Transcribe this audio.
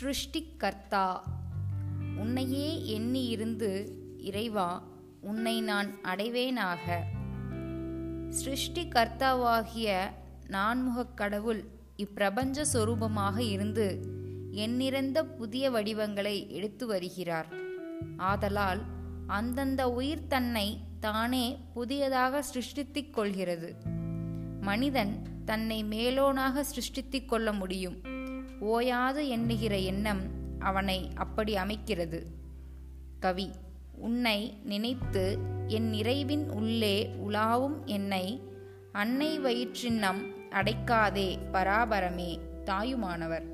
சிருஷ்டிகர்த்தா உன்னையே எண்ணி இருந்து இறைவா உன்னை நான் அடைவேனாக. சிருஷ்டிகர்த்தாவாகிய நான்முகக் கடவுள் இப்பிரபஞ்ச சொரூபமாக இருந்து எண்ணிறந்த புதிய வடிவங்களை எடுத்து வருகிறார். ஆதலால் அந்தந்த உயிர் தன்னை தானே புதியதாக சிருஷ்டித்துக் கொள்கிறது. மனிதன் தன்னை மேலோனாக சிருஷ்டித்துக் கொள்ள முடியும். ஓயாது எண்ணுகிற எண்ணம் அவனை அப்படி அமைக்கிறது. கவி உன்னை நினைத்து என் நிறைவின் உள்ளே உலாவும் என்னை அன்னை வயிற்றின்னம் அடைக்காதே பராபரமே தாயுமானவர்.